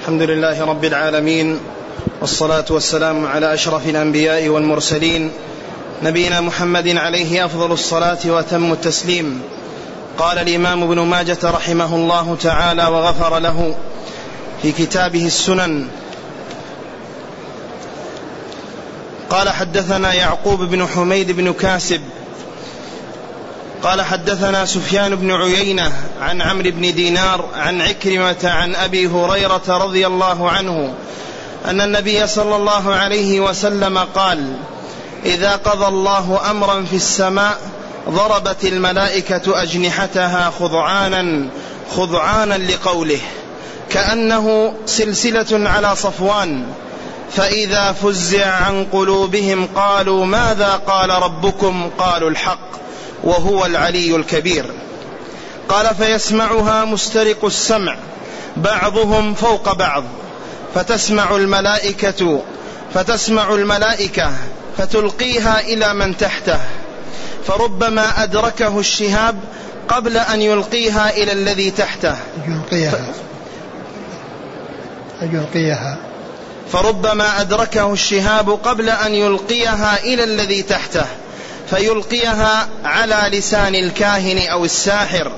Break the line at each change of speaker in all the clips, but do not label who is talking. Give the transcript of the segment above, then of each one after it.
الحمد لله رب العالمين والصلاة والسلام على أشرف الأنبياء والمرسلين نبينا محمد عليه أفضل الصلاة وأتم التسليم. قال الإمام ابن ماجة رحمه الله تعالى وغفر له في كتابه السنن قال حدثنا يعقوب بن حميد بن كاسب قال حدثنا سفيان بن عيينة عن عمرو بن دينار عن عكرمة عن أبي هريرة رضي الله عنه أن النبي صلى الله عليه وسلم قال إذا قضى الله أمرا في السماء ضربت الملائكة أجنحتها خضعانا خضعانا لقوله كأنه سلسلة على صفوان فإذا فزع عن قلوبهم قالوا ماذا قال ربكم؟ قالوا الحق وهو العلي الكبير. قال فيسمعها مسترق السمع بعضهم فوق بعض فتسمع الملائكة فتسمع الملائكة فتلقيها إلى من تحته. فربما أدركه الشهاب قبل أن يلقيها إلى الذي تحته.
يلقيها. يلقيها.
فربما أدركه الشهاب قبل أن يلقيها إلى الذي تحته. فيلقيها على لسان الكاهن أو الساحر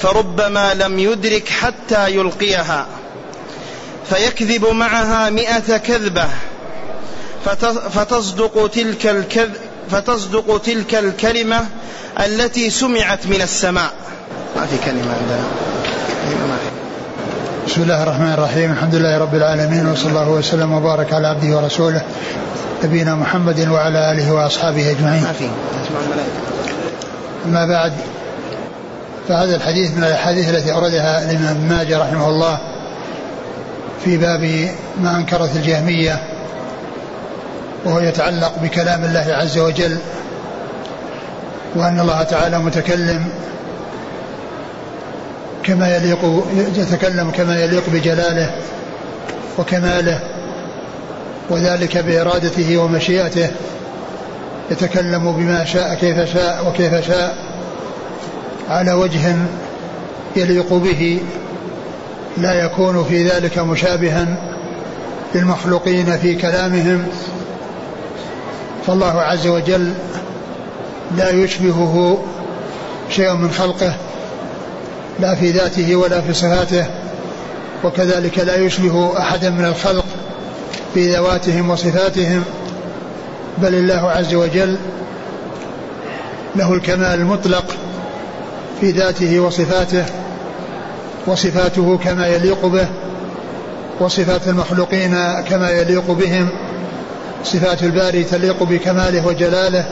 فربما لم يدرك حتى يلقيها. فيكذب معها مئة كذبة فتصدق تلك الكذب فتصدق تلك الكلمة التي سمعت من السماء. ما في كلمة عندنا.
بسم الله الرحمن الرحيم. الحمد لله رب العالمين وصلى الله وسلم وبارك على عبده ورسوله نبينا محمد وعلى آله وأصحابه أجمعين. ما في أما بعد فهذا الحديث من الأحاديث التي أوردها الإمام ماجه رحمه الله في باب ما أنكرت الجهمية وهو يتعلق بكلام الله عز وجل وأن الله تعالى متكلم كما يليق يتكلم كما يليق بجلاله وكماله وذلك بإرادته ومشيئته. يتكلم بما شاء كيف شاء وكيف شاء على وجه يليق به. لا يكون في ذلك مشابها للمخلوقين في كلامهم. فالله عز وجل لا يشبهه شيء من خلقه لا في ذاته ولا في صفاته وكذلك لا يشبه أحدا من الخلق. في ذواتهم وصفاتهم بل الله عز وجل له الكمال المطلق في ذاته وصفاته وصفاته كما يليق به وصفات المخلوقين كما يليق بهم صفات الباري تليق بكماله وجلاله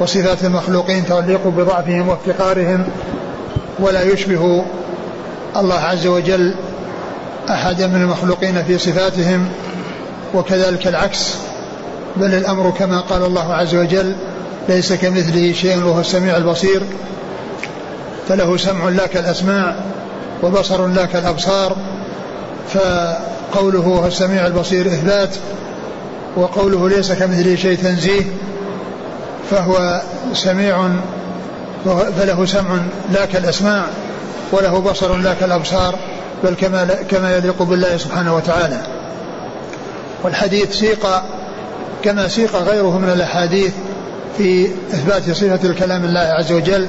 وصفات المخلوقين تليق بضعفهم وافتقارهم ولا يشبه الله عز وجل احدا من المخلوقين في صفاتهم. وكذلك العكس بل الأمر كما قال الله عز وجل ليس كمثله شيء وهو السميع البصير فله سمع لا كالأسماع وبصر لا كالأبصار فقوله هو السميع البصير إثبات وقوله ليس كمثله شيء تنزيه فهو سميع فله سمع لا كالأسماع وله بصر لا كالأبصار بل كما كما يليق بالله سبحانه وتعالى. والحديث سيق كما سيق غيره من الأحاديث في إثبات صفة الكلام الله عز وجل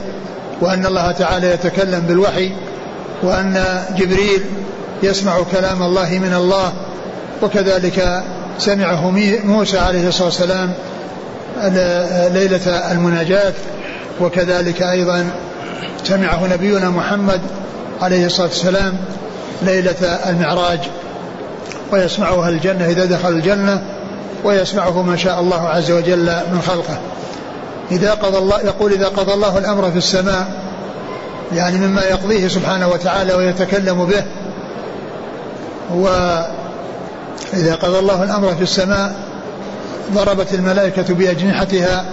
وأن الله تعالى يتكلم بالوحي وأن جبريل يسمع كلام الله من الله وكذلك سمعه موسى عليه الصلاة والسلام ليلة المناجاة وكذلك أيضا سمعه نبينا محمد عليه الصلاة والسلام ليلة المعراج. ويسمعها الجنة إذا دخل الجنة ويسمعه ما شاء الله عز وجل من خلقه. إذا قضى الله يقول إذا قضى الله الأمر في السماء يعني مما يقضيه سبحانه وتعالى ويتكلم به وإذا قضى الله الأمر في السماء ضربت الملائكة بأجنحتها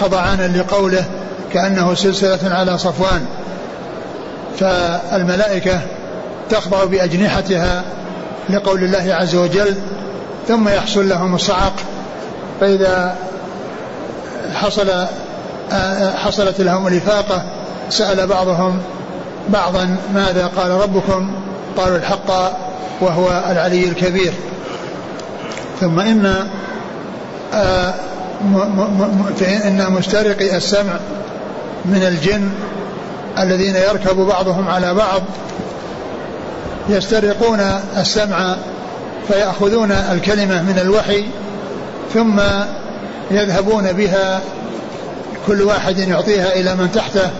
خضعانا لقوله كأنه سلسلة على صفوان. فالملائكة تخضع بأجنحتها لقول الله عز وجل ثم يحصل لهم الصعق فإذا حصل حصلت لهم الإفاقة سأل بعضهم بعضا ماذا قال ربكم؟ قالوا الحق وهو العلي الكبير. ثم إن آه إن مسترقي السمع من الجن الذين يركب بعضهم على بعض يسترقون السمع فيأخذون الكلمة من الوحي ثم يذهبون بها كل واحد يعطيها إلى من تحته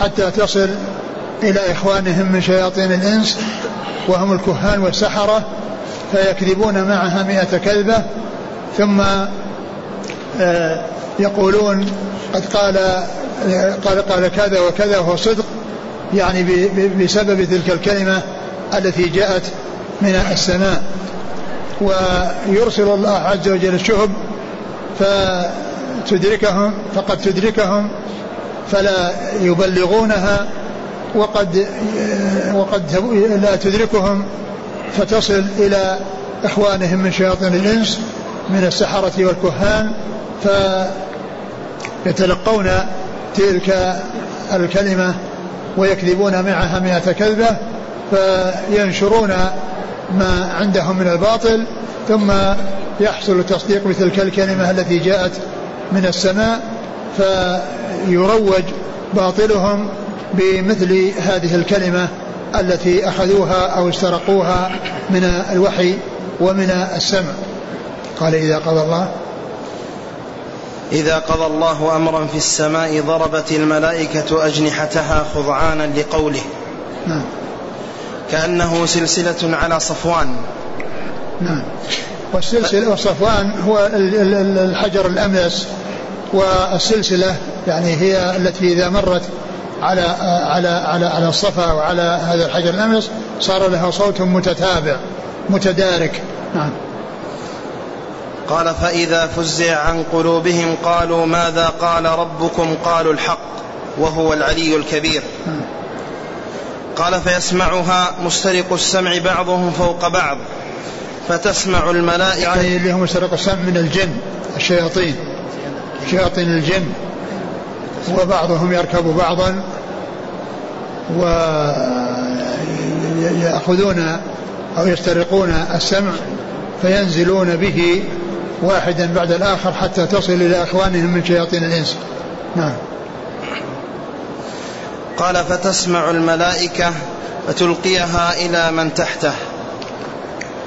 حتى تصل إلى إخوانهم من شياطين الإنس وهم الكهان والسحرة فيكذبون معها مئة كذبة ثم آه، يقولون قد قال قال قال كذا وكذا وهو صدق يعني بسبب تلك الكلمة التي جاءت من السماء ويرسل الله عز وجل الشهب فتدركهم فقد تدركهم فلا يبلغونها وقد وقد لا تدركهم فتصل إلى إخوانهم من شياطين الإنس من السحرة والكهان فيتلقون تلك الكلمة ويكذبون معها مئة كذبة فينشرون ما عندهم من الباطل ثم يحصل تصديق بتلك الكلمة التي جاءت من السماء فيروج باطلهم بمثل هذه الكلمة التي أخذوها أو استرقوها من الوحي ومن السمع. قال إذا قضى الله.
إذا قضى الله أمرا في السماء ضربت الملائكة أجنحتها خضعانا لقوله. نعم. كأنه سلسلة على صفوان.
نعم. والسلسلة والصفوان هو الحجر الأملس والسلسلة يعني هي التي إذا مرت على على على على الصفا وعلى هذا الحجر الأملس صار لها صوت متتابع متدارك. نعم.
قال فإذا فزع عن قلوبهم قالوا ماذا قال ربكم؟ قالوا الحق وهو العلي الكبير. نعم. قال فيسمعها مسترق السمع بعضهم فوق بعض فتسمع الملائكة.
يعني اللي هو مسترق السمع من الجن الشياطين شياطين الجن. وبعضهم يركب بعضا ويأخذون أو يسترقون السمع فينزلون به واحدا بعد الآخر حتى تصل إلى إخوانهم من شياطين الإنس. نعم.
قال فتسمع الملائكة فتلقيها إلى من تحته.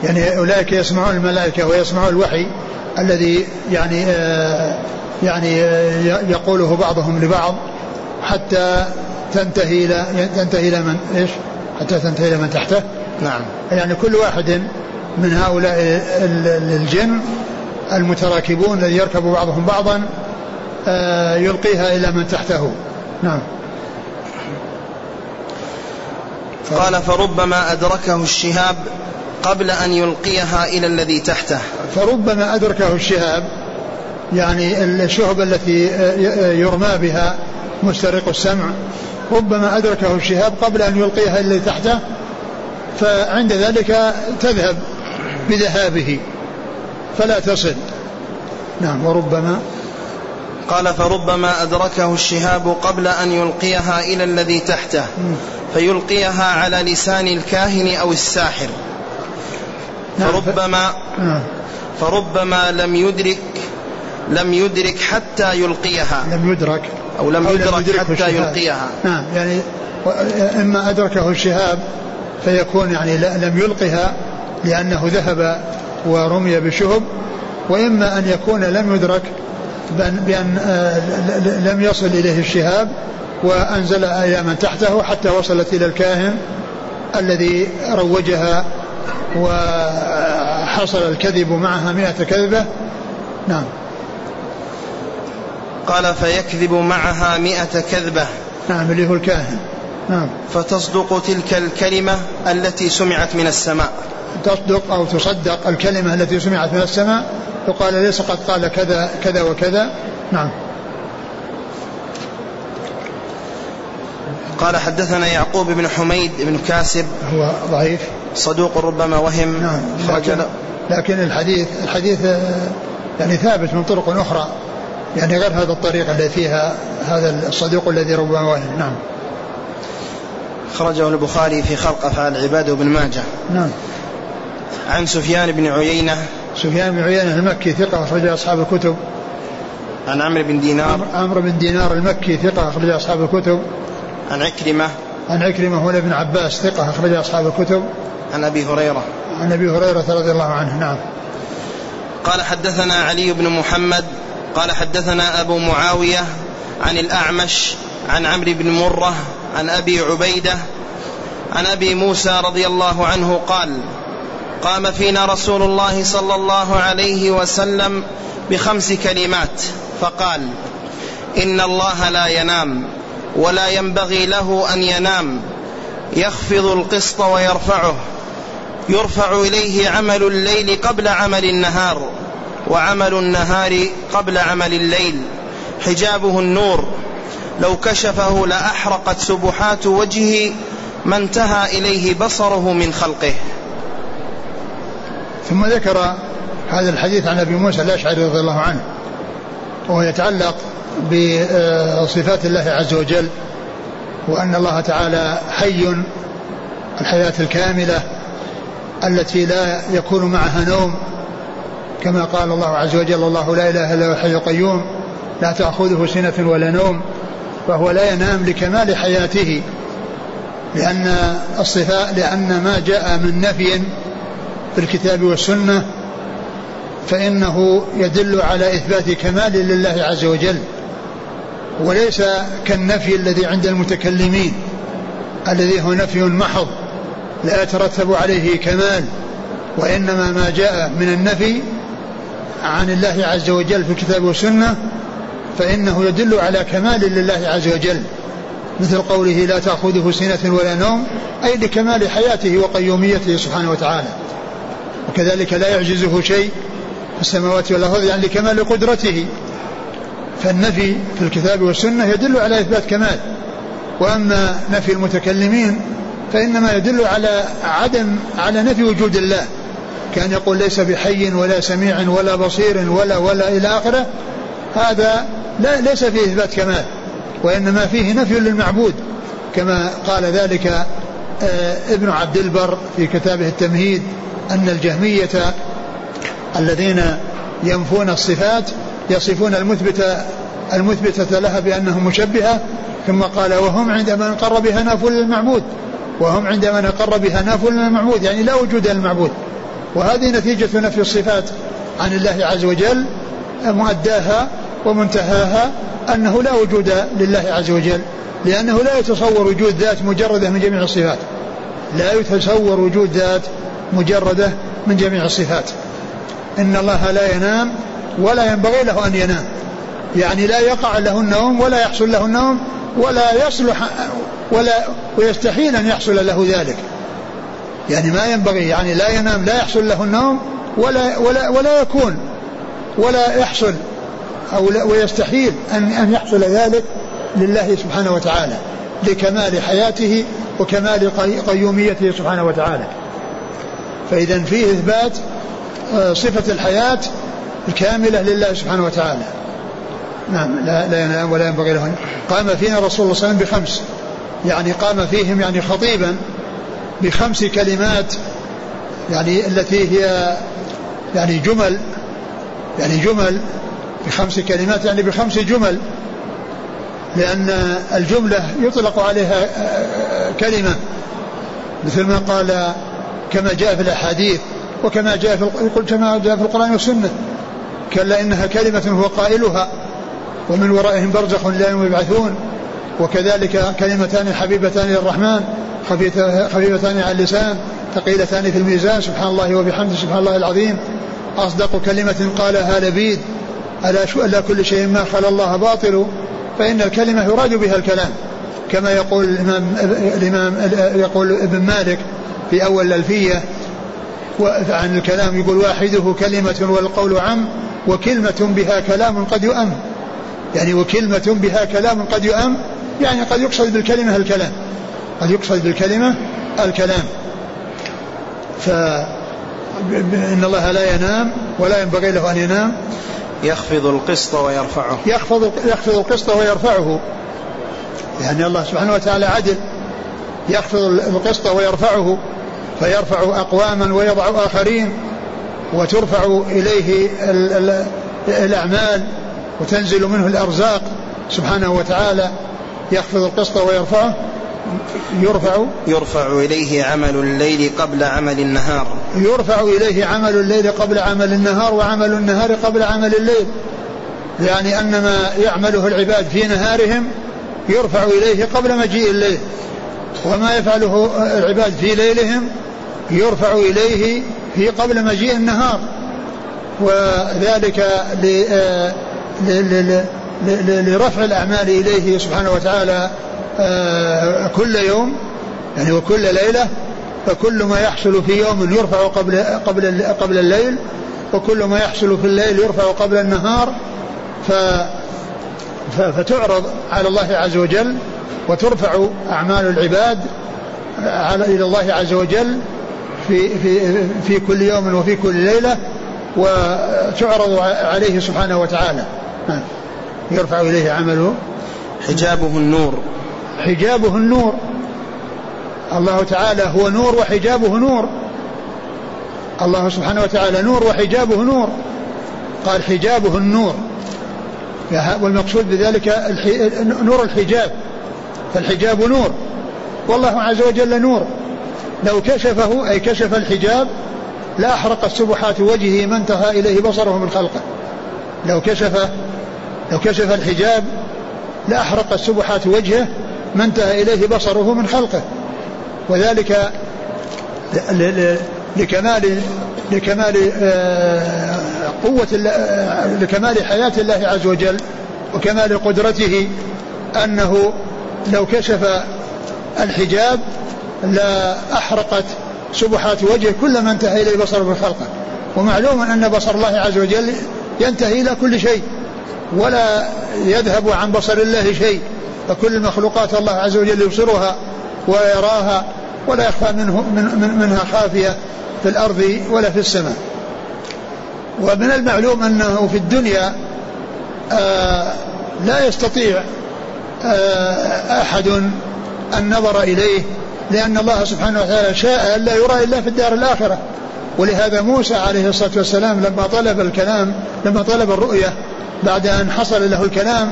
يعني أولئك يسمعون الملائكة ويسمعون الوحي الذي يعني آه يعني آه يقوله بعضهم لبعض حتى تنتهي إلى تنتهي إلى من إيش؟ حتى تنتهي إلى من تحته.
نعم.
يعني كل واحد من هؤلاء الجن المتراكبون الذي يركب بعضهم بعضا آه يلقيها إلى من تحته. نعم.
قال فربما أدركه الشهاب قبل أن يلقيها إلى الذي تحته.
فربما أدركه الشهاب يعني الشهب التي يرمى بها مسترق السمع ربما أدركه الشهاب قبل أن يلقيها إلى الذي تحته فعند ذلك تذهب بذهابه فلا تصل. نعم وربما
قال فربما أدركه الشهاب قبل أن يلقيها إلى الذي تحته فيلقيها على لسان الكاهن أو الساحر نعم، فربما نعم. فربما لم يدرك لم يدرك حتى يلقيها
لم يدرك
أو لم يدرك, أو لم يدرك حتى. يلقيها
نعم يعني إما أدركه الشهاب فيكون يعني لم يلقها لأنه ذهب ورمي بشهب وإما أن يكون لم يدرك بأن آه، لم يصل إليه الشهاب وأنزل من تحته حتى وصلت إلى الكاهن الذي روجها وحصل الكذب معها مئة كذبة. نعم.
قال فيكذب معها مئة كذبة.
نعم اللي هو الكاهن. نعم.
فتصدق تلك الكلمة التي سمعت من السماء.
تصدق أو تصدق الكلمة التي سمعت من السماء يقال ليس قد قال كذا كذا وكذا. نعم.
قال حدثنا يعقوب بن حميد بن كاسب
هو ضعيف.
صدوق ربما وهم
نعم لكن, لكن الحديث الحديث يعني ثابت من طرق أخرى يعني غير هذا الطريق الذي فيها هذا الصدوق الذي ربما وهم. نعم.
خرجه البخاري في خلق أفعال العباد وابن ماجه.
نعم.
عن سفيان بن عيينة.
سفيان بن عيينة المكي ثقة أخرج أصحاب الكتب.
عن عمرو بن دينار.
عمرو بن دينار المكي ثقة أخرج أصحاب الكتب.
عن عكرمة.
عن عكرمة هو ابن عباس ثقة أخرج أصحاب الكتب.
عن أبي هريرة.
عن أبي هريرة رضي الله عنه نعم.
قال حدثنا علي بن محمد. قال حدثنا أبو معاوية عن الأعمش عن عمرو بن مرة عن أبي عبيدة عن أبي موسى رضي الله عنه قال قام فينا رسول الله صلى الله عليه وسلم بخمس كلمات فقال إن الله لا ينام ولا ينبغي له أن ينام يخفض القسط ويرفعه يرفع إليه عمل الليل قبل عمل النهار وعمل النهار قبل عمل الليل حجابه النور لو كشفه لأحرقت سبحات وجهه ما انتهى إليه بصره من خلقه.
ثم ذكر هذا الحديث عن أبي موسى الأشعري رضي الله عنه وهو يتعلق بصفات الله عز وجل وأن الله تعالى حي الحياة الكاملة التي لا يكون معها نوم كما قال الله عز وجل الله لا إله إلا هو الحي القيوم لا تأخذه سنة ولا نوم فهو لا ينام لكمال حياته لأن الصفاء لأن ما جاء من نفي في الكتاب والسنة فإنه يدل على إثبات كمال لله عز وجل وليس كالنفي الذي عند المتكلمين الذي هو نفي محض لا يترتب عليه كمال وإنما ما جاء من النفي عن الله عز وجل في الكتاب والسنة فإنه يدل على كمال لله عز وجل. مثل قوله لا تأخذه سنة ولا نوم أي لكمال حياته وقيوميته سبحانه وتعالى. وكذلك لا يعجزه شيء في السماوات والأرض يعني لكمال قدرته. فالنفي في الكتاب والسنة يدل على إثبات كمال. وأما نفي المتكلمين فإنما يدل على عدم على نفي وجود الله. كان يقول ليس بحي ولا سميع ولا بصير ولا ولا إلى آخره. هذا لا ليس فيه إثبات كمال وإنما فيه نفي للمعبود كما قال ذلك ابن عبد البر في كتابه التمهيد أن الجهمية الذين ينفون الصفات يصفون المثبتة المثبتة لها بأنه مشبهة ثم قال وهم عندما نقر بها نافوا للمعبود وهم عندما نقر بها نافوا للمعبود يعني لا وجود للمعبود وهذه نتيجة نفي الصفات عن الله عز وجل مؤداها ومنتهاها أنه لا وجود لله عز وجل لأنه لا يتصور وجود ذات مجردة من جميع الصفات. لا يتصور وجود ذات مجردة من جميع الصفات. إن الله لا ينام ولا ينبغي له أن ينام. يعني لا يقع له النوم ولا يحصل له النوم ولا يصلح ولا ويستحيل أن يحصل له ذلك. يعني ما ينبغي يعني لا ينام لا يحصل له النوم ولا ولا ولا يكون ولا يحصل أو لا ويستحيل أن أن يحصل ذلك لله سبحانه وتعالى لكمال حياته وكمال قيوميته سبحانه وتعالى. فإذا فيه إثبات آه، صفة الحياة الكاملة لله سبحانه وتعالى. نعم لا, لا ينام ولا ينبغي له قام فينا رسول الله صلى الله عليه وسلم بخمس. يعني قام فيهم يعني خطيبا بخمس كلمات يعني التي هي يعني جمل يعني جمل بخمس كلمات يعني بخمس جمل لأن الجملة يطلق عليها كلمة مثل ما قال كما جاء في الأحاديث وكما جاء في كما جاء في القرآن والسنة كلا إنها كلمة هو قائلها ومن ورائهم برزخ لا يبعثون وكذلك كلمتان حبيبتان للرحمن خفيفتان على اللسان ثقيلتان في الميزان سبحان الله وبحمده سبحان الله العظيم أصدق كلمة قالها لبيد شو ألا كل شيء ما خلا الله باطل فإن الكلمة يراد بها الكلام. كما يقول الإمام, الإمام يقول ابن مالك في أول الألفية عن الكلام يقول واحدة كلمة والقول عم وكلمة بها كلام قد يؤم. يعني وكلمة بها كلام قد يؤم يعني قد يقصد بالكلمة الكلام. قد يقصد بالكلمة الكلام. ف إن الله لا ينام ولا ينبغي له أن ينام.
يخفض القسط ويرفعه.
يخفض يخفض القسط ويرفعه. يعني الله سبحانه وتعالى عدل. يخفض القسط ويرفعه فيرفع أقواما ويضع آخرين وترفع إليه الأعمال وتنزل منه الأرزاق سبحانه وتعالى. يخفض القسط ويرفعه. يرفع
يرفع إليه عمل الليل قبل عمل النهار.
يرفع إليه عمل الليل قبل عمل النهار وعمل النهار قبل عمل الليل. يعني أن ما يعمله العباد في نهارهم يرفع إليه قبل مجيء الليل. وما يفعله العباد في ليلهم يرفع إليه في قبل مجيء النهار. وذلك لرفع الأعمال إليه سبحانه وتعالى آه، كل يوم يعني وكل ليلة فكل ما يحصل في يوم يرفع قبل قبل قبل الليل وكل ما يحصل في الليل يرفع قبل النهار ف فتعرض على الله عز وجل وترفع أعمال العباد على إلى الله عز وجل في في في كل يوم وفي كل ليلة وتعرض عليه سبحانه وتعالى. يرفع إليه عمله.
حجابه النور.
حجابه النور. الله تعالى هو نور وحجابه نور. الله سبحانه وتعالى نور وحجابه نور. قال حجابه النور. والمقصود بذلك نور الحجاب. فالحجاب نور. والله عز وجل نور. لو كشفه أي كشف الحجاب لأحرقت سبحات وجهه ما انتهى إليه بصره من خلقه. لو كشف لو كشف الحجاب لأحرقت سبحات وجهه ما انتهى إليه بصره من خلقه. وذلك لكمال لكمال آه، قوة لكمال حياة الله عز وجل وكمال قدرته أنه لو كشف الحجاب لا أحرقت سبحات وجهه كل ما انتهى إليه بصره من خلقه. ومعلوم أن بصر الله عز وجل ينتهي إلى كل شيء ولا يذهب عن بصر الله شيء. فكل المخلوقات الله عز وجل يبصرها ويراها ولا يخفى منه من منها خافية في الأرض ولا في السماء. ومن المعلوم أنه في الدنيا آه لا يستطيع آه أحد النظر إليه لأن الله سبحانه وتعالى شاء ألا يرى إلا في الدار الآخرة. ولهذا موسى عليه الصلاة والسلام لما طلب الكلام لما طلب الرؤية بعد أن حصل له الكلام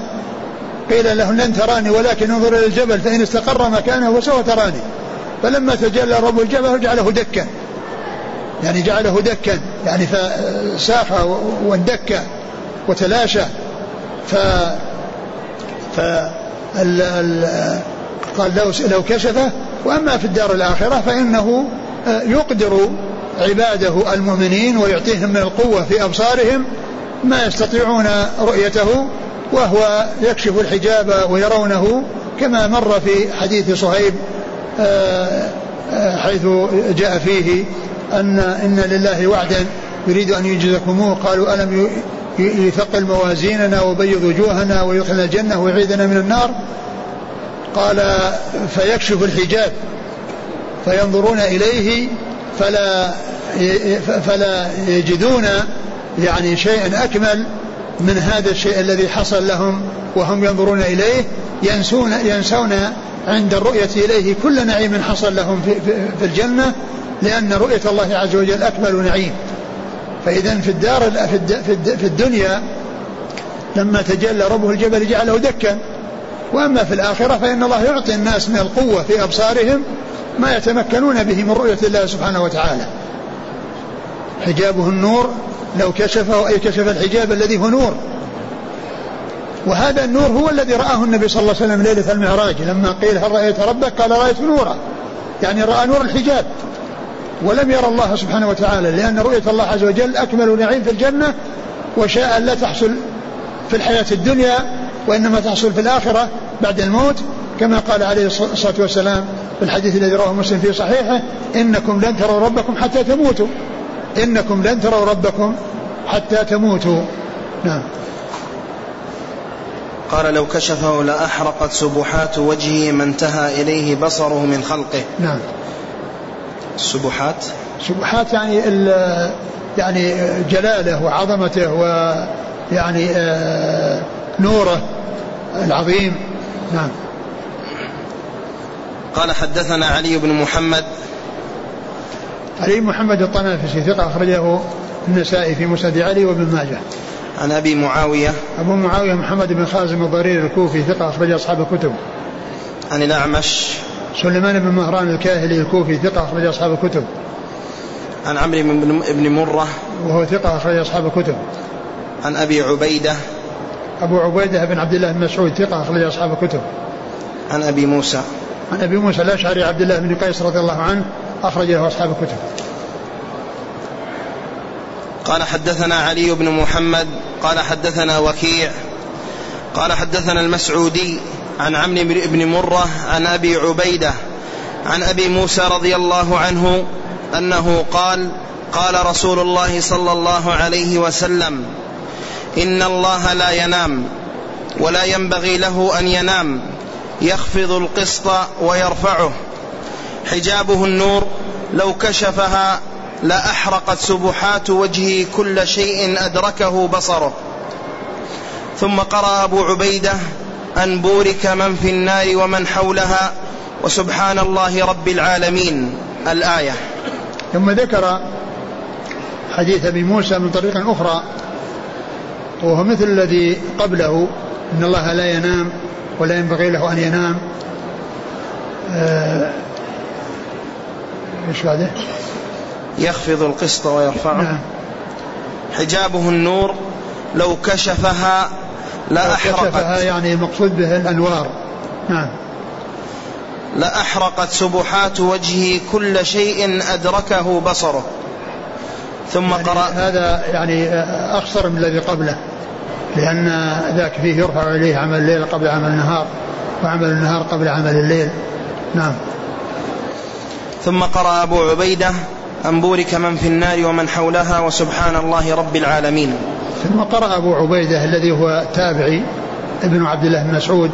قيل له لن تراني ولكن انظر إلى الجبل فإن استقر مكانه فسوف تراني. فلما تجلى رب الجبل جعله دكا. يعني جعله دكا يعني فساخ واندك وتلاشى. ف ف ال ال قال لو لو كشفه وأما في الدار الآخرة فإنه يقدر عباده المؤمنين ويعطيهم من القوة في أبصارهم ما يستطيعون رؤيته. وهو يكشف الحجاب ويرونه كما مر في حديث صهيب آه، آه، حيث جاء فيه أن إن لله وعدا يريد أن ينجزكموه قالوا ألم يثقل موازيننا وبيض وجوهنا ويدخلنا الجنة ويعيدنا من النار؟ قال فيكشف الحجاب فينظرون إليه فلا فلا يجدون يعني شيئا أكمل من هذا الشيء الذي حصل لهم وهم ينظرون إليه ينسون ينسون عند الرؤية إليه كل نعيم حصل لهم في, في الجنة لأن رؤية الله عز وجل أكمل نعيم. فإذا في الدار في الدنيا لما تجلى ربه الجبل جعله دكا. وأما في الآخرة فإن الله يعطي الناس من القوة في أبصارهم ما يتمكنون به من رؤية الله سبحانه وتعالى. حجابه النور لو كشفه أي كشف الحجاب الذي هو نور. وهذا النور هو الذي رآه النبي صلى الله عليه وسلم ليلة المعراج لما قيل هل رأيت ربك؟ قال رأيت نورا. يعني رأى نور الحجاب. ولم يرى الله سبحانه وتعالى لأن رؤية الله عز وجل أكمل نعيم في الجنة وشاء لا تحصل في الحياة الدنيا وإنما تحصل في الآخرة بعد الموت. كما قال عليه الصلاة والسلام في الحديث الذي رواه مسلم في صحيحه إنكم لن تروا ربكم حتى تموتوا. إنكم لن تروا ربكم حتى تموتوا. نعم.
قال لو كشفه لأحرقت سبحات وجهه ما انتهى إليه بصره من خلقه.
نعم.
السبحات
سبحات يعني يعني جلاله وعظمته ويعني آه، نوره العظيم. نعم.
قال حدثنا علي بن محمد
علي محمد الطنافسي ثقة أخرجه النسائي في مسند علي وابن ماجه.
عن أبي معاوية.
أبو معاوية محمد بن خازم الضرير الكوفي ثقة أخرج أصحاب الكتب.
عن الأعمش.
سليمان بن مهران الكاهلي الكوفي ثقة أخرج أصحاب الكتب.
عن عمرو بن مرة.
وهو ثقة أخرج أصحاب الكتب.
عن أبي عبيدة.
أبو عبيدة بن عبد الله بن مسعود ثقة أخرج أصحاب الكتب.
عن أبي موسى.
عن أبي موسى الأشعري عبد الله بن قيس رضي الله عنه. أخرج له أصحاب الكتب.
قال حدثنا علي بن محمد قال حدثنا وكيع قال حدثنا المسعودي عن عمرو بن مرة عن أبي عبيدة عن أبي موسى رضي الله عنه أنه قال قال رسول الله صلى الله عليه وسلم إن الله لا ينام ولا ينبغي له أن ينام يخفض القسط ويرفعه. حجابه النور لو كشفها لأحرقت سبحات وجهه كل شيء أدركه بصره. ثم قرأ أبو عبيدة أن بورك من في النار ومن حولها وسبحان الله رب العالمين. الآية.
ثم ذكر حديث أبي موسى من طريق أخرى وهو مثل الذي قبله إن الله لا ينام ولا ينبغي له أن ينام. آه، إيش بعده؟
يخفض القسط ويرفعه. نعم. حجابه النور لو كشفها لا أحرقت. كشفها
يعني المقصود به الأنوار. نعم.
لأحرقت سبحات وجهه كل شيء أدركه بصره. ثم
يعني
قرأ
هذا يعني أخصر من الذي قبله. لأن ذاك فيه يرفع إليه عمل الليل قبل عمل النهار وعمل النهار قبل عمل الليل. نعم.
ثم قرأ أبو عبيدة أن بورك من في النار ومن حولها وسبحان الله رب العالمين.
ثم قرأ أبو عبيدة الذي هو تابعي ابن عبد الله بن مسعود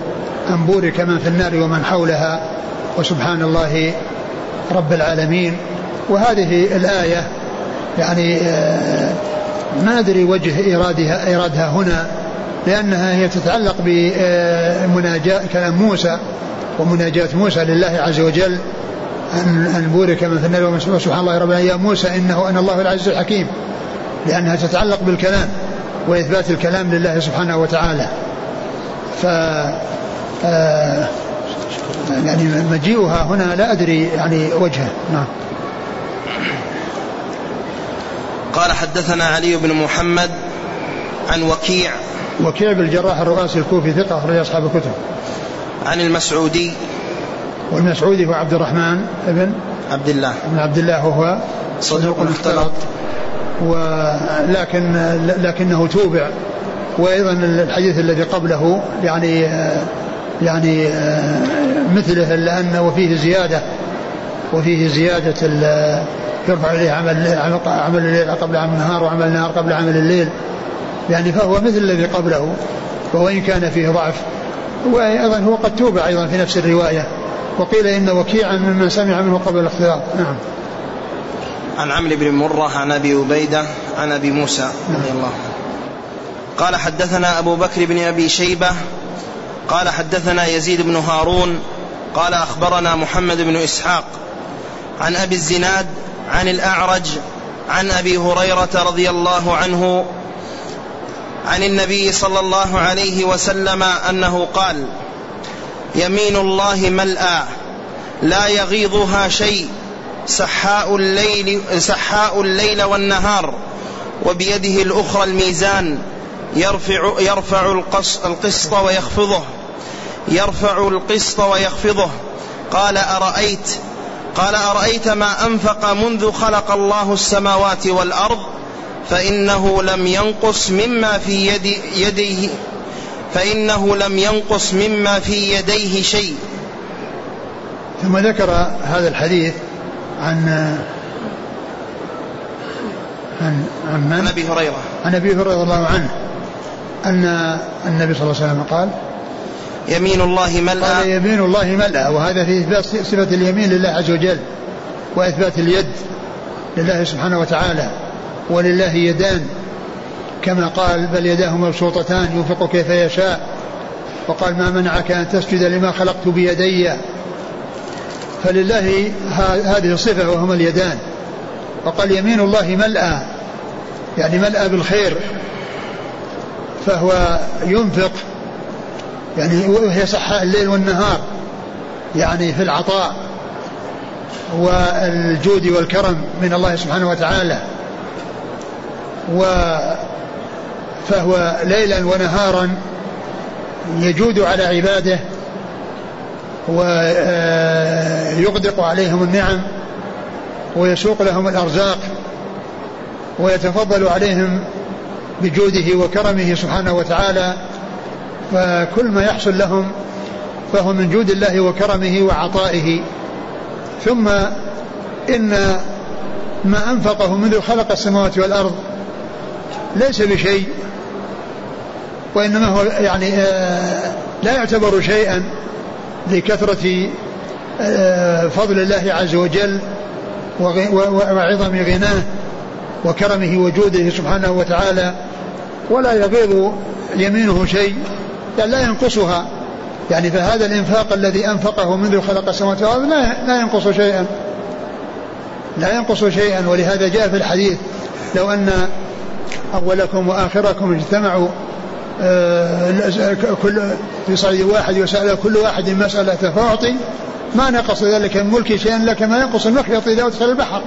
أن بورك من في النار ومن حولها وسبحان الله رب العالمين. وهذه الآية يعني آه، ما أدري وجه إيرادها, إيرادها هنا لأنها هي تتعلق بمناجاة كلام موسى ومناجاة موسى لله عز وجل. أن أن بورك من في النار سبحان الله رب. يا موسى إنه أنا الله العزيز الحكيم. لأنها تتعلق بالكلام وإثبات الكلام لله سبحانه وتعالى. ف آه، يعني مجيئها هنا لا أدري يعني وجهه. نعم.
قال حدثنا علي بن محمد عن وكيع
وكيع بالجراح الرؤاسي الكوفي ثقة أخرج أصحاب الكتب.
عن المسعودي
والمسعودي هو عبد الرحمن ابن
عبد الله.
ابن عبد الله وهو
صدوق مختلط.
ولكن لكنه توبع. وأيضا الحديث الذي قبله يعني يعني مثله لأن وفيه زيادة وفيه زيادة يرفع إليه عمل عمل الليل قبل عمل النهار وعمل النهار قبل عمل الليل. يعني فهو مثل الذي قبله وإن كان فيه ضعف. وأيضا هو قد توبع أيضا في نفس الرواية. وقيل إن وكيعا ممن سمع منه قبل الاختلاط نعم.
عن عمرو بن مرة عن أبي عبيدة عن أبي موسى رضي الله عنه. قال حدثنا أبو بكر بن أبي شيبة قال حدثنا يزيد بن هارون قال أخبرنا محمد بن إسحاق عن أبي الزناد عن الأعرج عن أبي هريرة رضي الله عنه عن النبي صلى الله عليه وسلم أنه قال يمين الله ملأى لا يغيضها شيء سحاء الليل, سحاء الليل والنهار وبيده الأخرى الميزان يرفع, يرفع القسط ويخفضه يرفع القسط ويخفضه. قال أرأيت قال أرأيت ما أنفق منذ خلق الله السماوات والأرض فإنه لم ينقص مما في يد يديه فإنه لم ينقص مما في يديه شيء.
ثم ذكر هذا الحديث عن عن عن من؟
عن أبي هريرة.
عن أبي هريرة رضي الله عنه. أن النبي صلى الله عليه وسلم قال
يمين الله ملأ.
قال يمين الله ملأ. وهذا في إثبات صفة اليمين لله عز وجل وإثبات اليد لله سبحانه وتعالى ولله يدان. كما قال بل يداه مبسوطتان ينفق كيف يشاء. وقال ما منعك أن تسجد لما خلقت بيدي. فلله هذه الصفة وهما اليدان. فقال يمين الله ملأى يعني ملأى بالخير. فهو ينفق يعني وهي سحاء الليل والنهار يعني في العطاء والجود والكرم من الله سبحانه وتعالى. و فهو ليلا ونهارا يجود على عباده ويغدق عليهم النعم ويسوق لهم الأرزاق ويتفضل عليهم بجوده وكرمه سبحانه وتعالى. فكل ما يحصل لهم فهو من جود الله وكرمه وعطائه. ثم إن ما أنفقه منذ خلق السماوات والأرض ليس بشيء. وإنما هو يعني آه، لا يعتبر شيئا لكثرة آه، فضل الله عز وجل وعظم غناه وكرمه وجوده سبحانه وتعالى ولا يغيض يمينه شيء يعني لا ينقصها. يعني فهذا الإنفاق الذي أنفقه منذ خلق السماوات والأرض لا, ينقص شيئا. لا ينقص شيئا. ولهذا جاء في الحديث لو أن أولكم وآخركم اجتمعوا كل في صعيد واحد وسأل كل واحد مسألة فأعطي ما نقص ذلك من ملكي شيئا لك ما ينقص المخيط إذا أدخل البحر.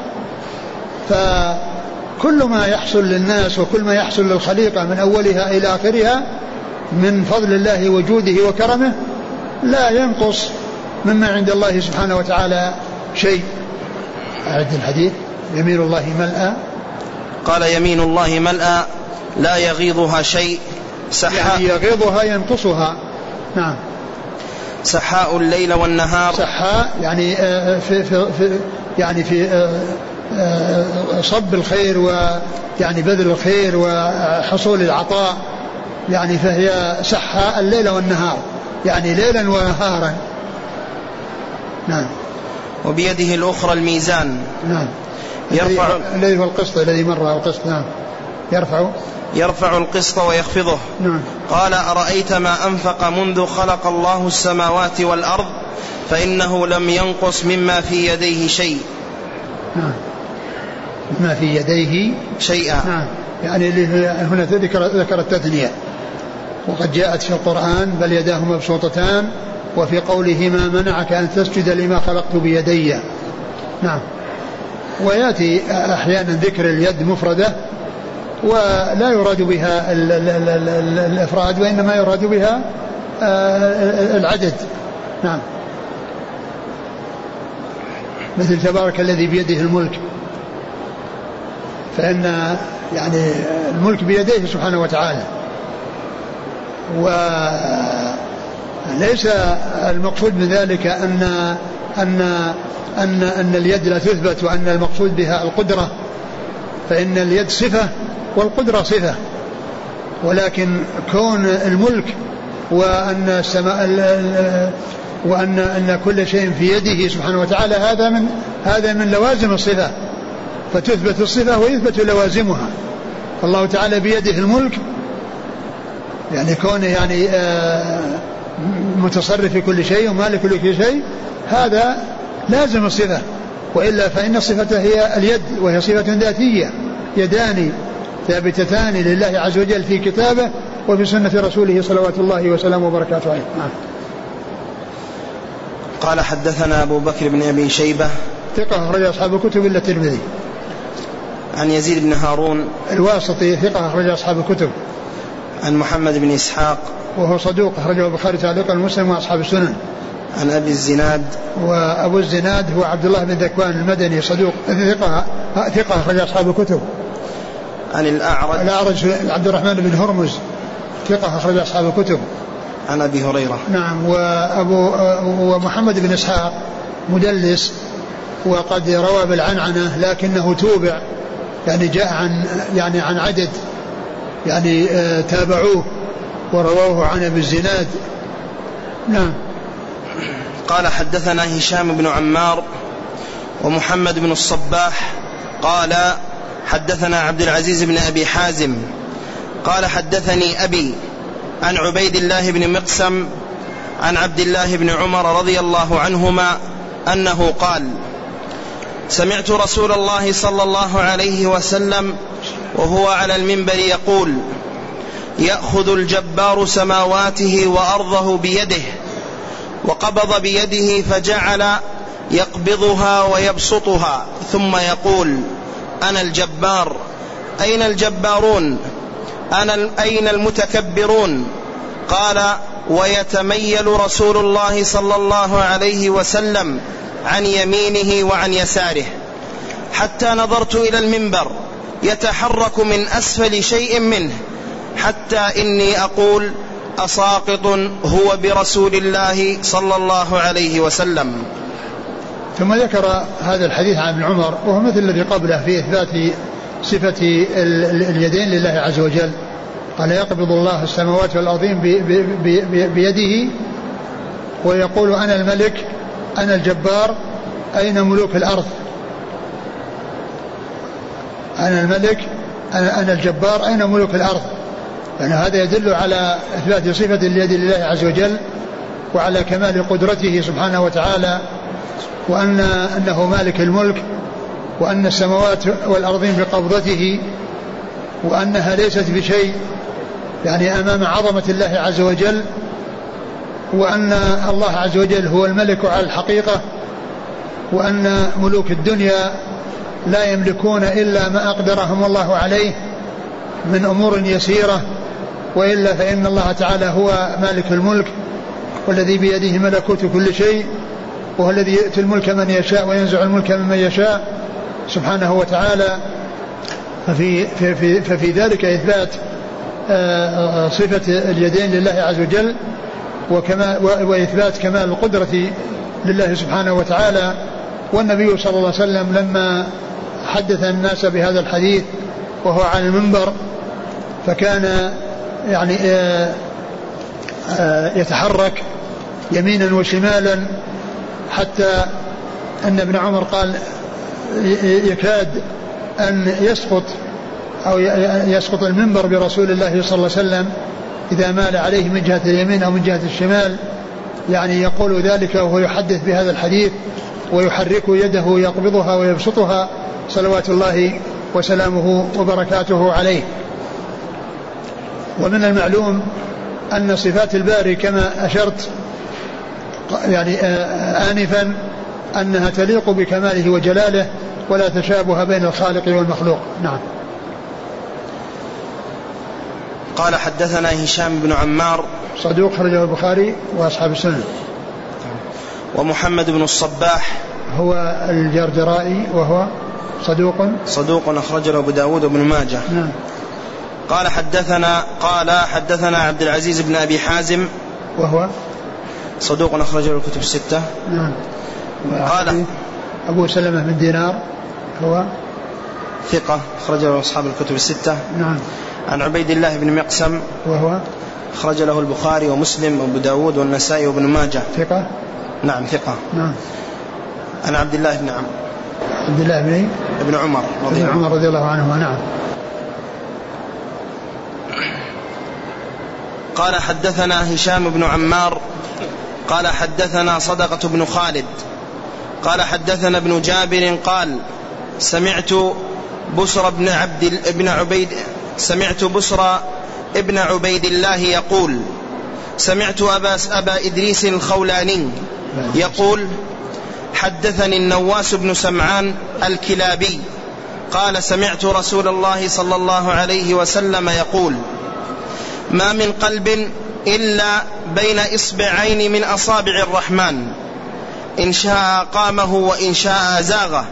فكل ما يحصل للناس وكل ما يحصل للخليقة من أولها إلى آخرها من فضل الله وجوده وكرمه لا ينقص مما عند الله سبحانه وتعالى شيء. أعد الحديث. يمين الله ملأى.
قال يمين الله ملأى. لا يغيضها شيء.
سحاء يعني يغيضها ينقصها. نعم.
سحاء الليل والنهار.
سحاء يعني آه، في, في, في يعني في آه، آه، صب الخير ويعني بذل الخير وحصول العطاء. يعني فهي سحاء الليل والنهار. يعني ليلا ونهارا.
نعم. وبيده الأخرى الميزان.
نعم. يرفع الذي هو القسط الذي مر القسط. نعم. يرفع
يرفع القسط ويخفضه.
نعم.
قال أرأيت ما أنفق منذ خلق الله السماوات والأرض؟ فإنه لم ينقص مما في يديه شيء.
نعم. ما في يديه
شيئا.
نعم. يعني هنا ذكر ذكر التثنية. وقد جاءت في القرآن بل يداه مبسوطتان وفي قوله ما منعك أن تسجد لما خلقت بيدي. نعم. ويأتي أحيانا ذكر اليد مفردة ولا يراد بها الإفراد وإنما يراد بها آه، العدد نعم. مثل تبارك الذي بيده الملك. فإن يعني الملك بيديه سبحانه وتعالى. وليس المقصود من ذلك أن أن أن أن اليد لا تثبت وأن المقصود بها القدرة. فإن اليد صفة والقدرة صفة. ولكن كون الملك وأن السماء وأن أن كل شيء في يده سبحانه وتعالى هذا من هذا من لوازم الصفة. فتثبت الصفة ويثبت لوازمها. الله تعالى بيده الملك. يعني كونه يعني آه، متصرف في كل شيء ومالك لكل شيء هذا لازم الصفة. وإلا فإن الصفة هي اليد وهي صفة ذاتية يدان ثابتتان لله عز وجل في كتابه وفي سنة رسوله صلوات الله وسلامه وبركاته عليه. نعم.
قال حدثنا أبو بكر بن أبي شيبة
ثقة أخرج أصحاب الكتب إلا الترمذي.
عن يزيد بن هارون
الواسطي ثقة أخرج أصحاب الكتب.
عن محمد بن إسحاق
وهو صدوق أخرجه البخاري تعليقا المسلم وأصحاب السنن.
عن أبي الزناد
وأبو الزناد هو عبد الله بن ذكوان المدني صدوق ثقة ثقة أخرج أصحاب الكتب.
عن الأعرج.
الأعرج عبد الرحمن بن هرمز. ثقة أخرج أصحاب الكتب.
عن أبي هريرة.
نعم وأبو ومحمد بن إسحاق مدلس وقد روى بالعنعنة لكنه توبع يعني جاء عن يعني عن عدد يعني آه، تابعوه ورووه عن أبي الزناد. نعم.
قال حدثنا هشام بن عمار ومحمد بن الصباح قال حدثنا عبد العزيز بن أبي حازم قال حدثني أبي عن عبيد الله بن مقسم عن عبد الله بن عمر رضي الله عنهما أنه قال سمعت رسول الله صلى الله عليه وسلم وهو على المنبر يقول يأخذ الجبار سماواته وأرضه بيده وقبض بيده فجعل يقبضها ويبسطها ثم يقول أنا الجبار. أين الجبارون؟ أنا أين المتكبرون؟ قال ويتميل رسول الله صلى الله عليه وسلم عن يمينه وعن يساره. حتى نظرت إلى المنبر يتحرك من أسفل شيء منه حتى إني أقول أساقط هو برسول الله صلى الله عليه وسلم.
ثم ذكر هذا الحديث عن ابن عمر وهو مثل الذي قبله في إثبات صفة اليدين لله عز وجل. قال يقبض الله السماوات والأرضين بيده ويقول أنا الملك أنا الجبار أين ملوك الأرض؟ أنا الملك أنا أنا الجبار أين ملوك الأرض؟ لأن هذا يدل على إثبات صفة اليد لله عز وجل وعلى كمال قدرته سبحانه وتعالى وأن أنه مالك الملك وأن السماوات والأرضين بقبضته وأنها ليست بشيء يعني أمام عظمة الله عز وجل وأن الله عز وجل هو الملك على الحقيقة وأن ملوك الدنيا لا يملكون إلا ما أقدرهم الله عليه من أمور يسيرة وإلا فإن الله تعالى هو مالك الملك والذي بيده ملكوت كل شيء وهو الذي يؤتي الملك من يشاء وينزع الملك ممن يشاء سبحانه وتعالى. ففي, في في ففي ذلك إثبات آه، صفة اليدين لله عز وجل وكما وإثبات كمال القدرة لله سبحانه وتعالى. والنبي صلى الله عليه وسلم لما حدث الناس بهذا الحديث وهو على المنبر فكان يعني آه، آه، يتحرك يمينا وشمالا حتى أن ابن عمر قال يكاد أن يسقط أو يسقط المنبر برسول الله صلى الله عليه وسلم إذا مال عليه من جهة اليمين أو من جهة الشمال. يعني يقول ذلك وهو يحدث بهذا الحديث ويحرك يده يقبضها ويبسطها. صلوات الله وسلامه وبركاته عليه. ومن المعلوم أن صفات الباري كما أشرت يعني آه، آنفا أنها تليق بكماله وجلاله ولا تشابه بين الخالق والمخلوق. نعم.
قال حدثنا هشام بن عمار.
صدوق خرجه البخاري وأصحاب السنن
ومحمد بن الصباح.
هو الجرجرائي وهو صدوق.
صدوق أخرجه أبو داود وابن ماجه.
نعم.
قال حدثنا قال حدثنا عبد العزيز بن أبي حازم.
وهو
صدوق أخرجه الكتب الستة.
نعم.
قال
أبو سلمة بن دينار هو
ثقة أخرجه أصحاب الكتب الستة.
نعم.
عن عبيد الله بن مقسم
وهو
أخرج له البخاري ومسلم وأبو داود والنسائي وابن ماجه.
ثقة؟
نعم ثقة.
نعم.
عن عبد الله بن عم
عبد الله بن
ابن عمر
رضي الله عنه. عمر رضي الله عنه نعم.
قال حدثنا هشام بن عمار قال حدثنا صدقة بن خالد. قال حدثنا ابن جابر قال سمعت بسر بن عبد ابن عبيد سمعت بسر ابن عبيد الله يقول سمعت أبا, أبا إدريس الخولاني يقول حدثني النواس بن سمعان الكلابي. قال سمعت رسول الله صلى الله عليه وسلم يقول ما من قلب إلا بين إصبعين من أصابع الرحمن. إن شاء قامه وإن شاء زاغه.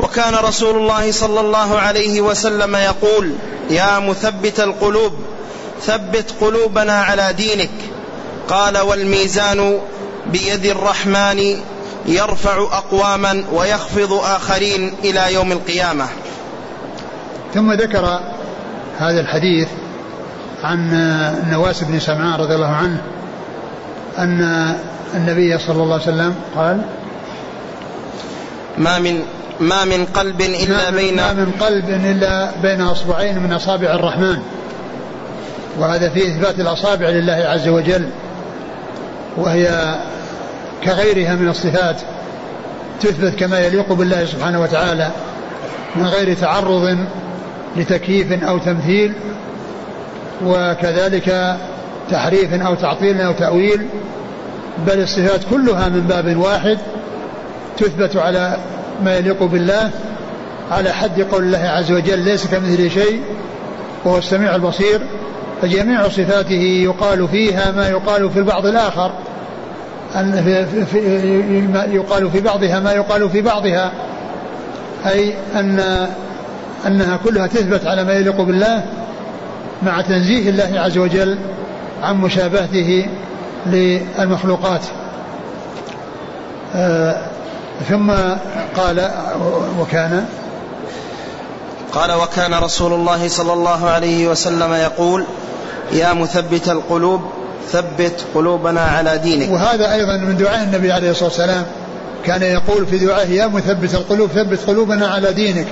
وكان رسول الله صلى الله عليه وسلم يقول يا مثبت القلوب ثبت قلوبنا على دينك. قال والميزان بيد الرحمن يرفع أقواما ويخفض آخرين إلى يوم القيامة.
ثم ذكر هذا الحديث عن النواس بن سمعان رضي الله عنه أن النبي صلى الله عليه وسلم قال
ما من ما من قلب إلا
ما
بين
ما من قلب إلا بين أصبعين من أصابع الرحمن. وهذا في إثبات الأصابع لله عز وجل. وهي كغيرها من الصفات تثبت كما يليق بالله سبحانه وتعالى من غير تعرض لتكييف أو تمثيل وكذلك تحريف أو تعطيل أو تأويل بل الصفات كلها من باب واحد تثبت على ما يليق بالله على حد قول الله عز وجل ليس كمثله شيء وهو السميع البصير. فجميع صفاته يقال فيها ما يقال في البعض الآخر أن في في يقال في بعضها ما يقال في بعضها أي أن أنها كلها تثبت على ما يليق بالله. مع تنزيه الله عز وجل عن مشابهته للمخلوقات. آه ثم قال وكان
قال وكان رسول الله صلى الله عليه وسلم يقول يا مثبت القلوب ثبت قلوبنا على دينك.
وهذا أيضا من دعاء النبي عليه الصلاة والسلام. كان يقول في دعائه يا مثبت القلوب ثبت قلوبنا على دينك.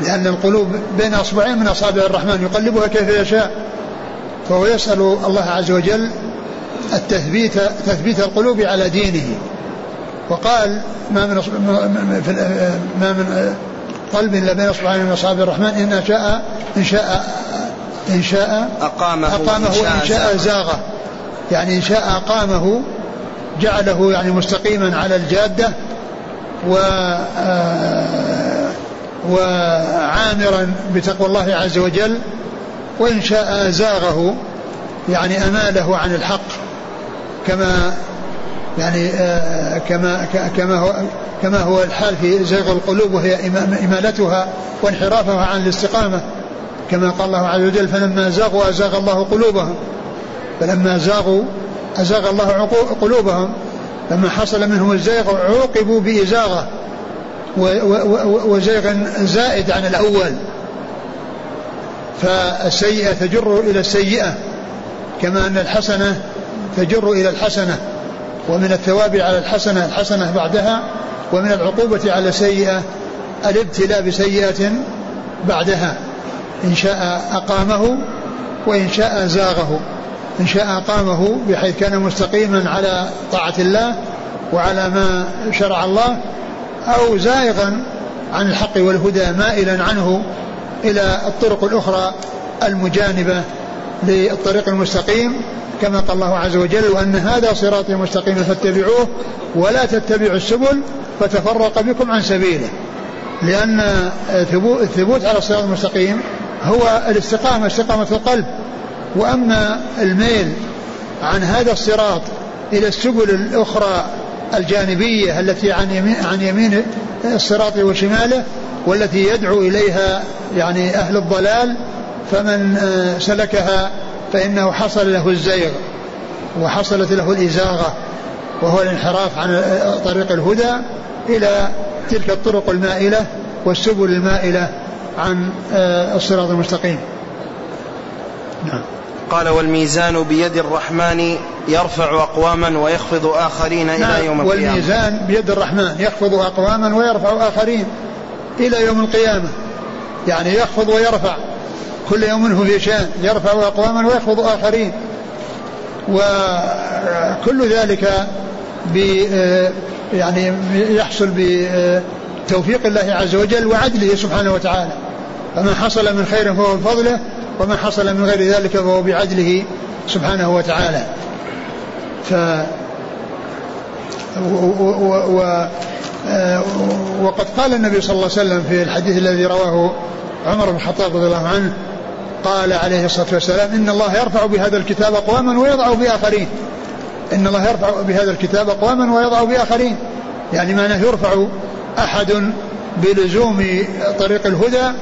لأن القلوب بين أصبعين من أصابع الرحمن يقلبها كيف يشاء. فهو يسأل الله عز وجل التثبيت تثبيت القلوب على دينه. وقال ما من ما من قلب إلا بين أصبعين من اصحاب الرحمن إن شاء إن شاء إن شاء
أقامه
أقامه وان شاء زاغه. يعني إن شاء أقامه جعله يعني مستقيما على الجادة و آه، وعامرا بتقوى الله عز وجل وإن شاء زاغه يعني أماله عن الحق كما يعني آه كما كما هو كما هو الحال في زيغ القلوب وهي إمالتها وانحرافها عن الاستقامة كما قال الله عز وجل فلما زاغوا أزاغ الله قلوبهم فلما زاغوا أزاغ الله قلوبهم لما حصل منهم الزيغ عوقبوا بإزاغة. وزيغ زائد عن الأول. فالسيئة تجر إلى السيئة كما أن الحسنة تجر إلى الحسنة ومن الثواب على الحسنة الحسنة بعدها ومن العقوبة على السيئة الابتلاء بسيئة بعدها إن شاء أقامه وإن شاء زاغه إن شاء أقامه بحيث كان مستقيما على طاعة الله وعلى ما شرع الله أو زائغا عن الحق والهدى مائلا عنه إلى الطرق الأخرى المجانبة للطريق المستقيم. كما قال الله عز وجل وأن هذا صراطي مستقيما فاتبعوه ولا تتبعوا السبل فتفرق بكم عن سبيله. لأن الثبوت على الصراط المستقيم هو الاستقامة استقامة القلب. وأما الميل عن هذا الصراط إلى السبل الأخرى الجانبية التي عن يمين, عن يمين الصراط وشماله والتي يدعو إليها يعني أهل الضلال فمن آه، سلكها فإنه حصل له الزيغ وحصلت له الإزاغة وهو الانحراف عن آه، طريق الهدى إلى تلك الطرق المائلة والسبل المائلة عن آه، الصراط المستقيم.
نعم. قال والميزان بيد الرحمن يرفع أقواما ويخفض آخرين إلى نعم يوم
القيامة. والميزان بيد الرحمن يخفض أقواما ويرفع آخرين إلى يوم القيامة. يعني يخفض ويرفع. كل يوم هو في شأن يرفع أقواما ويخفض آخرين. وكل ذلك ب يعني يحصل بتوفيق الله عز وجل وعدله سبحانه وتعالى. فما حصل من خير فهو بفضله وما حصل من غير ذلك فهو بعدله سبحانه وتعالى. ف و, و, و وقد قال النبي صلى الله عليه وسلم في الحديث الذي رواه عمر بن الخطاب رضي الله عنه قال عليه الصلاة والسلام إن الله يرفع بهذا الكتاب أقواما ويضع بآخرين. إن الله يرفع بهذا الكتاب أقواما ويضع بآخرين. يعني معناه يرفع أحد بلزوم طريق الهدى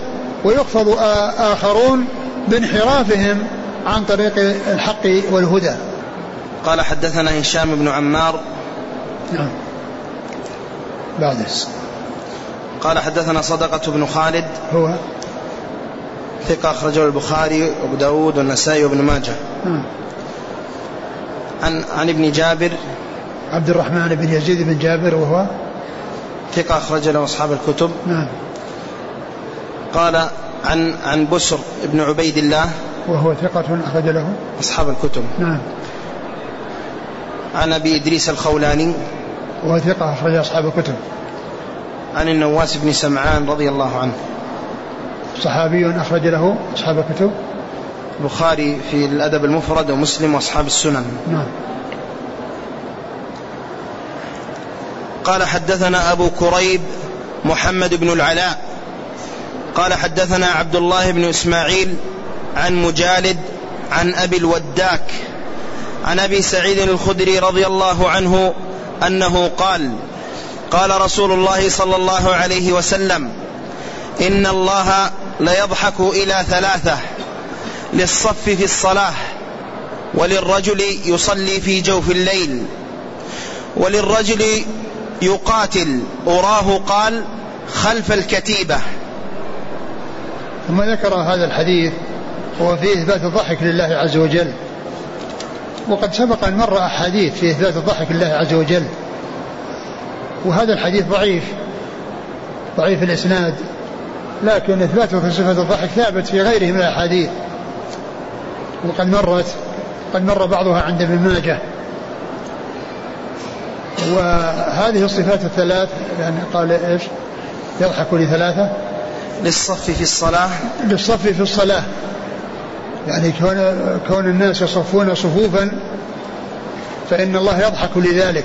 ويخفض آخرون بانحرافهم عن طريق الحق والهدى.
قال حدثنا هشام بن عمار.
نعم. بعد
قال حدثنا صدقة بن خالد.
هو؟
ثقة أخرجه البخاري وأبو داود والنسائي وابن ماجه. نعم. عن عن ابن جابر.
عبد الرحمن بن يزيد بن جابر وهو؟
ثقة أخرج له أصحاب الكتب.
نعم.
قال عن عن بسر بن عبيد الله
وهو ثقة أخرج له.
أصحاب الكتب.
نعم.
عن أبي إدريس الخولاني.
وهو ثقة أخرج أصحاب الكتب.
عن النواس بن سمعان رضي الله عنه.
صحابي أخرج له أصحاب الكتب.
البخاري في الأدب المفرد ومسلم وأصحاب السنن.
نعم.
قال حدثنا أبو كريب محمد بن العلاء. قال حدثنا عبد الله بن إسماعيل عن مجالد عن أبي الوداك عن أبي سعيد الخدري رضي الله عنه أنه قال قال رسول الله صلى الله عليه وسلم إن الله ليضحك إلى ثلاثة للصف في الصلاة وللرجل يصلي في جوف الليل وللرجل يقاتل أراه قال خلف الكتيبة.
ثم ذكر هذا الحديث هو فيه إثبات الضحك لله عز وجل. وقد سبق أن مر أحاديث في إثبات الضحك لله عز وجل. وهذا الحديث ضعيف ضعيف الإسناد لكن إثباته في صفة الضحك ثابت في غيره من الأحاديث. وقد مرت قد مر بعضها عند ابن ماجه. وهذه الصفات الثلاث يعني قال إيش؟ يضحك لثلاثة.
للصف في الصلاة؟
للصف في الصلاة. يعني كون كون الناس يصفون صفوفا فإن الله يضحك لذلك.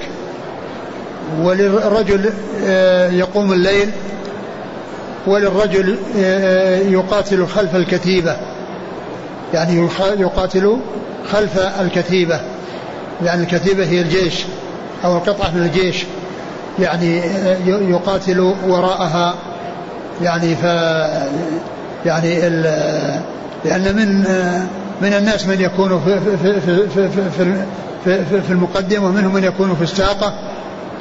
وللرجل آه، يقوم الليل وللرجل آه، يقاتل خلف الكتيبة. يعني يقاتل خلف الكتيبة. يعني الكتيبة هي الجيش أو القطعة من الجيش. يعني آه، يقاتل وراءها يعني ف يعني لأن من من الناس من يكون في في في في في, في, في المقدمة ومنهم من يكون في الساقة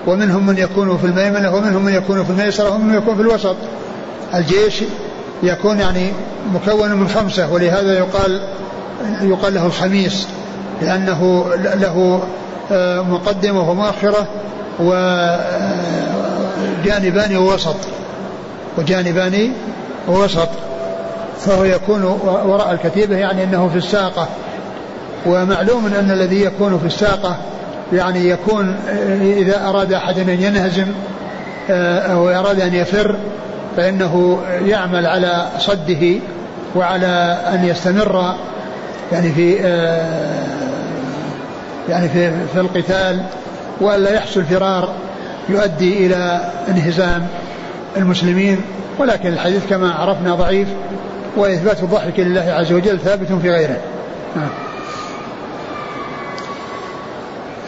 ومنهم من يكون في الميمنة ومنهم من يكون في الميسرة ومنهم من يكون في الوسط الجيش يكون يعني مكون من خمسة ولهذا يقال يقال له الخميس لأنه له آه، مقدمة ومؤخرة وجانبان ووسط وجانبان ووسط فهو يكون وراء الكتيبة يعني أنه في الساقة. ومعلوم أن الذي يكون في الساقة يعني يكون إذا أراد أحد أن ينهزم آه، أو أراد أن يفر فإنه يعمل على صده وعلى أن يستمر يعني في آه، يعني في في القتال وألا يحصل فرار يؤدي إلى انهزام. المسلمين ولكن الحديث كما عرفنا ضعيف وإثبات الضحك لله عز وجل ثابت في غيره. نعم.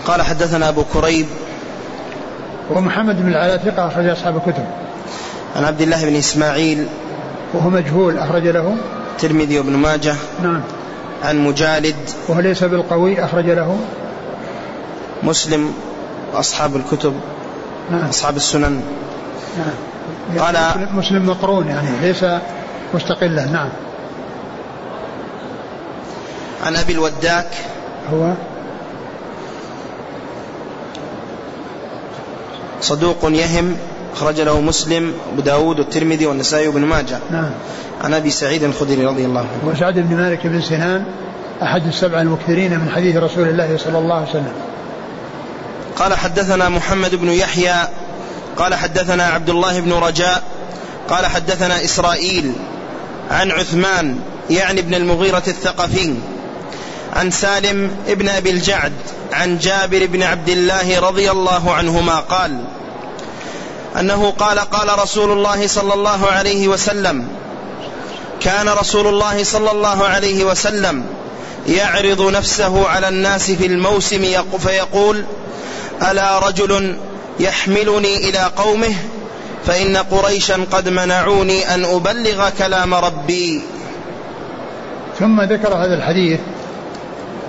قال حدثنا أبو كريب.
ومحمد بن العلاء ثقة أخرج أصحاب الكتب.
عن عبد الله بن إسماعيل.
وهو مجهول أخرج له.
الترمذي وابن ماجه.
نعم.
عن مجالد.
وهو ليس بالقوي أخرج له.
مسلم وأصحاب الكتب. نعم. أصحاب السنن.
نعم. قال مسلم مقرون يعني ليس مستقلا نعم.
عن أبي الوداك.
هو؟
صدوق يهم أخرج له مسلم أبو داود والترمذي والنسائي وابن ماجه.
نعم.
عن أبي سعيد الخدري رضي الله عنه.
وسعد بن مالك بن سنان أحد السبع المكثرين من حديث رسول الله صلى الله عليه وسلم.
قال حدثنا محمد بن يحيى قال حدثنا عبد الله بن رجاء قال حدثنا إسرائيل عن عثمان يعني ابن المغيرة الثقفي عن سالم ابن أبي الجعد عن جابر بن عبد الله رضي الله عنهما قال أنه قال قال رسول الله صلى الله عليه وسلم كان رسول الله صلى الله عليه وسلم يعرض نفسه على الناس في الموسم فيقول ألا رجل يحملني إلى قومه فإن قريشا قد منعوني أن أبلغ كلام ربي.
ثم ذكر هذا الحديث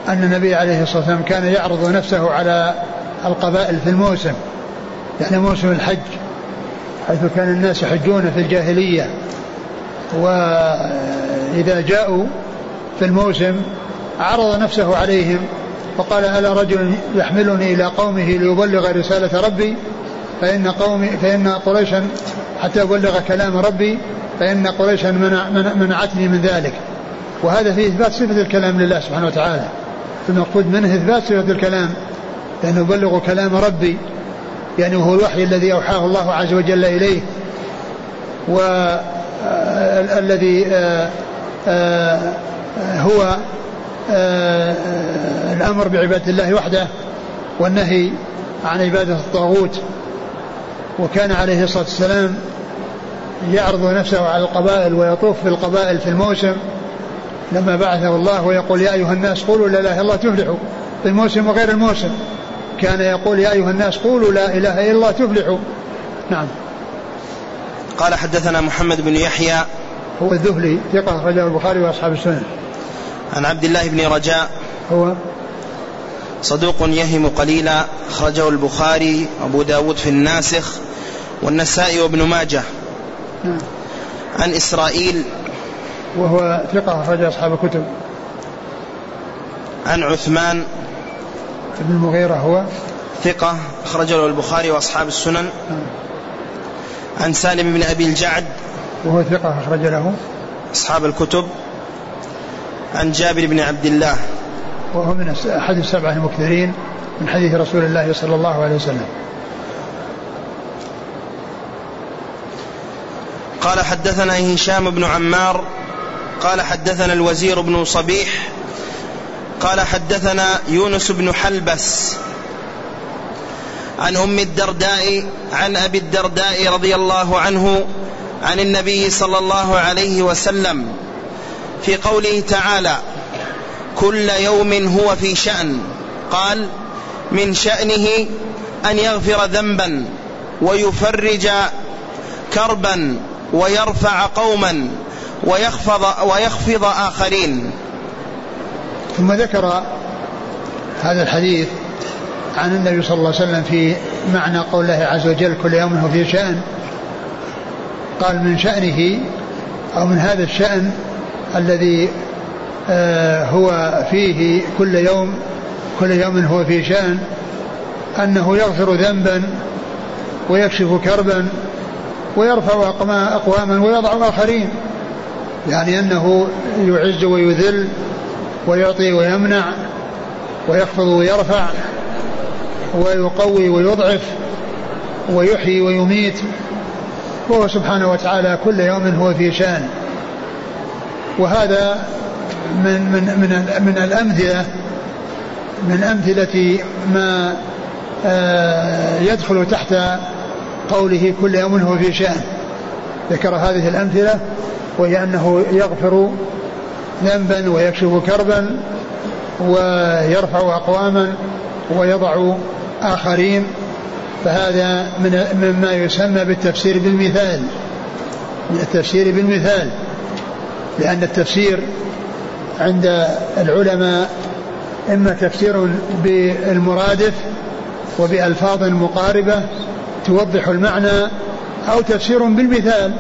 أن النبي عليه الصلاة والسلام كان يعرض نفسه على القبائل في الموسم يعني موسم الحج حيث كان الناس يحجون في الجاهلية. وإذا جاءوا في الموسم عرض نفسه عليهم وقال ألا رجل يحملني إلى قومه ليبلغ رسالة ربي فإن قومي فإن قريشا حتى أبلغ كلام ربي فإن قريشا منع منعتني من ذلك. وهذا فيه إثبات صفة الكلام لله سبحانه وتعالى. المقصود منه إثبات صفة الكلام لأنه يبلغ كلام ربي. يعني وهو الوحي الذي أوحاه الله عز وجل إليه. والذي آه، آه، هو آه، الأمر بعبادة الله وحده والنهي عن عبادة الطاغوت. وكان عليه الصلاة والسلام يعرض نفسه على القبائل ويطوف في القبائل في الموسم. لما بعثه الله ويقول يا أيها الناس قولوا لا إله إلا الله تفلحوا في الموسم وغير الموسم. كان يقول يا أيها الناس قولوا لا إله إلا الله تفلحوا. نعم.
قال حدثنا محمد بن يحيى.
هو الذهلي ثقة رجل البخاري وأصحاب السنن
عن عبد الله بن رجاء.
هو
صدوق يهم قليلا أخرجه البخاري أبو داود في الناسخ والنسائي وابن ماجه.
نعم.
عن إسرائيل.
وهو ثقة أخرج أصحاب الكتب.
عن عثمان.
بن المغيرة هو
ثقة أخرج له البخاري وأصحاب السنن.
نعم.
عن سالم بن أبي الجعد.
وهو ثقة أخرج له.
أصحاب الكتب. عن جابر بن عبد الله.
وهو من أحد السبعة المكثرين من حديث رسول الله صلى الله عليه وسلم.
قال حدثنا هشام بن عمار قال حدثنا الوزير بن صبيح قال حدثنا يونس بن حلبس عن أم الدرداء عن أبي الدرداء رضي الله عنه عن النبي صلى الله عليه وسلم. في قوله تعالى كل يوم هو في شأن. قال من شأنه أن يغفر ذنبا ويفرج كربا ويرفع قوما ويخفض ويخفض آخرين.
ثم ذكر هذا الحديث عن النبي صلى الله عليه وسلم في معنى قول الله عز وجل كل يوم هو في شأن. قال من شأنه أو من هذا الشأن الذي آه، هو فيه كل يوم كل يوم هو في شأن أنه يغفر ذنبا ويكشف كربا ويرفع أقواما ويضع آخرين يعني أنه يعز ويذل ويعطي ويمنع ويخفض ويرفع ويقوي ويضعف ويحيي ويميت وهو سبحانه وتعالى كل يوم هو في شأن. وهذا من من من من الامثله من أمثلة ما آه، يدخل تحت قوله كل يوم هو في شأن. ذكر هذه الأمثلة وهي أنه يغفر ذنبا ويكشف كربا ويرفع اقواما ويضع آخرين. فهذا من مما يسمى بالتفسير بالمثال. التفسير بالمثال. لأن التفسير عند العلماء إما تفسير بالمرادف وبألفاظ مقاربة توضح المعنى أو تفسير بالمثال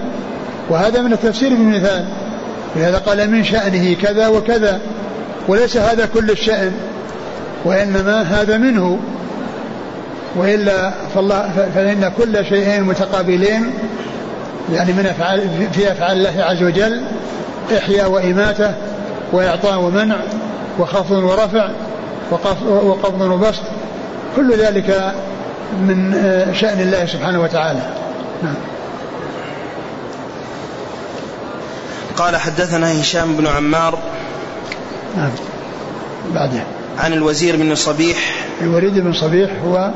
وهذا من التفسير بالمثال لهذا قال من شأنه كذا وكذا وليس هذا كل الشأن وإنما هذا منه وإلا فالله فإن كل شيئين متقابلين يعني من أفعال في أفعال الله عز وجل إحياء وإماتة وإعطاء ومنع وخفض ورفع وقبض وبسط. كل ذلك من شأن الله سبحانه وتعالى. نعم.
قال حدثنا هشام بن عمار
نعم. بعده.
عن الوزير بن صبيح.
الوليد بن صبيح هو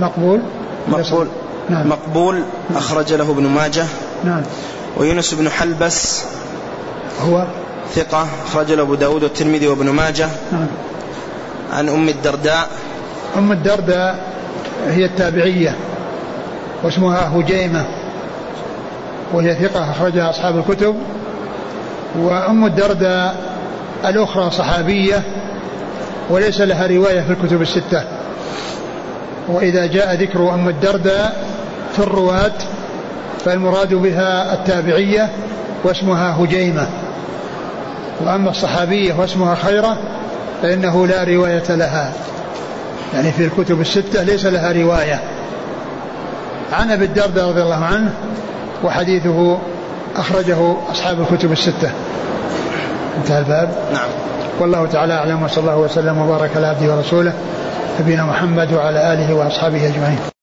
مقبول.
مقبول. نعم. مقبول. أخرج له ابن ماجه.
نعم.
ويونس بن حلبس
هو
ثقة أخرج له أبو داود والترمذي وابن ماجه.
نعم.
عن أم الدرداء.
أم الدرداء هي التابعية واسمها هجيمة وهي ثقة أخرجها أصحاب الكتب. وأم الدرداء الأخرى صحابية وليس لها رواية في الكتب الستة. وإذا جاء ذكر أم الدرداء في الرواة فالمراد بها التابعية واسمها هجيمة. وأما الصحابية واسمها خيرة فإنه لا رواية لها. يعني في الكتب الستة ليس لها رواية. عن أبي الدرداء رضي الله عنه وحديثه أخرجه أصحاب الكتب الستة. انتهى الباب.
نعم.
والله تعالى أعلم وصلى الله وسلم وبارك على عبده ورسوله نبينا محمد وعلى آله وأصحابه أجمعين.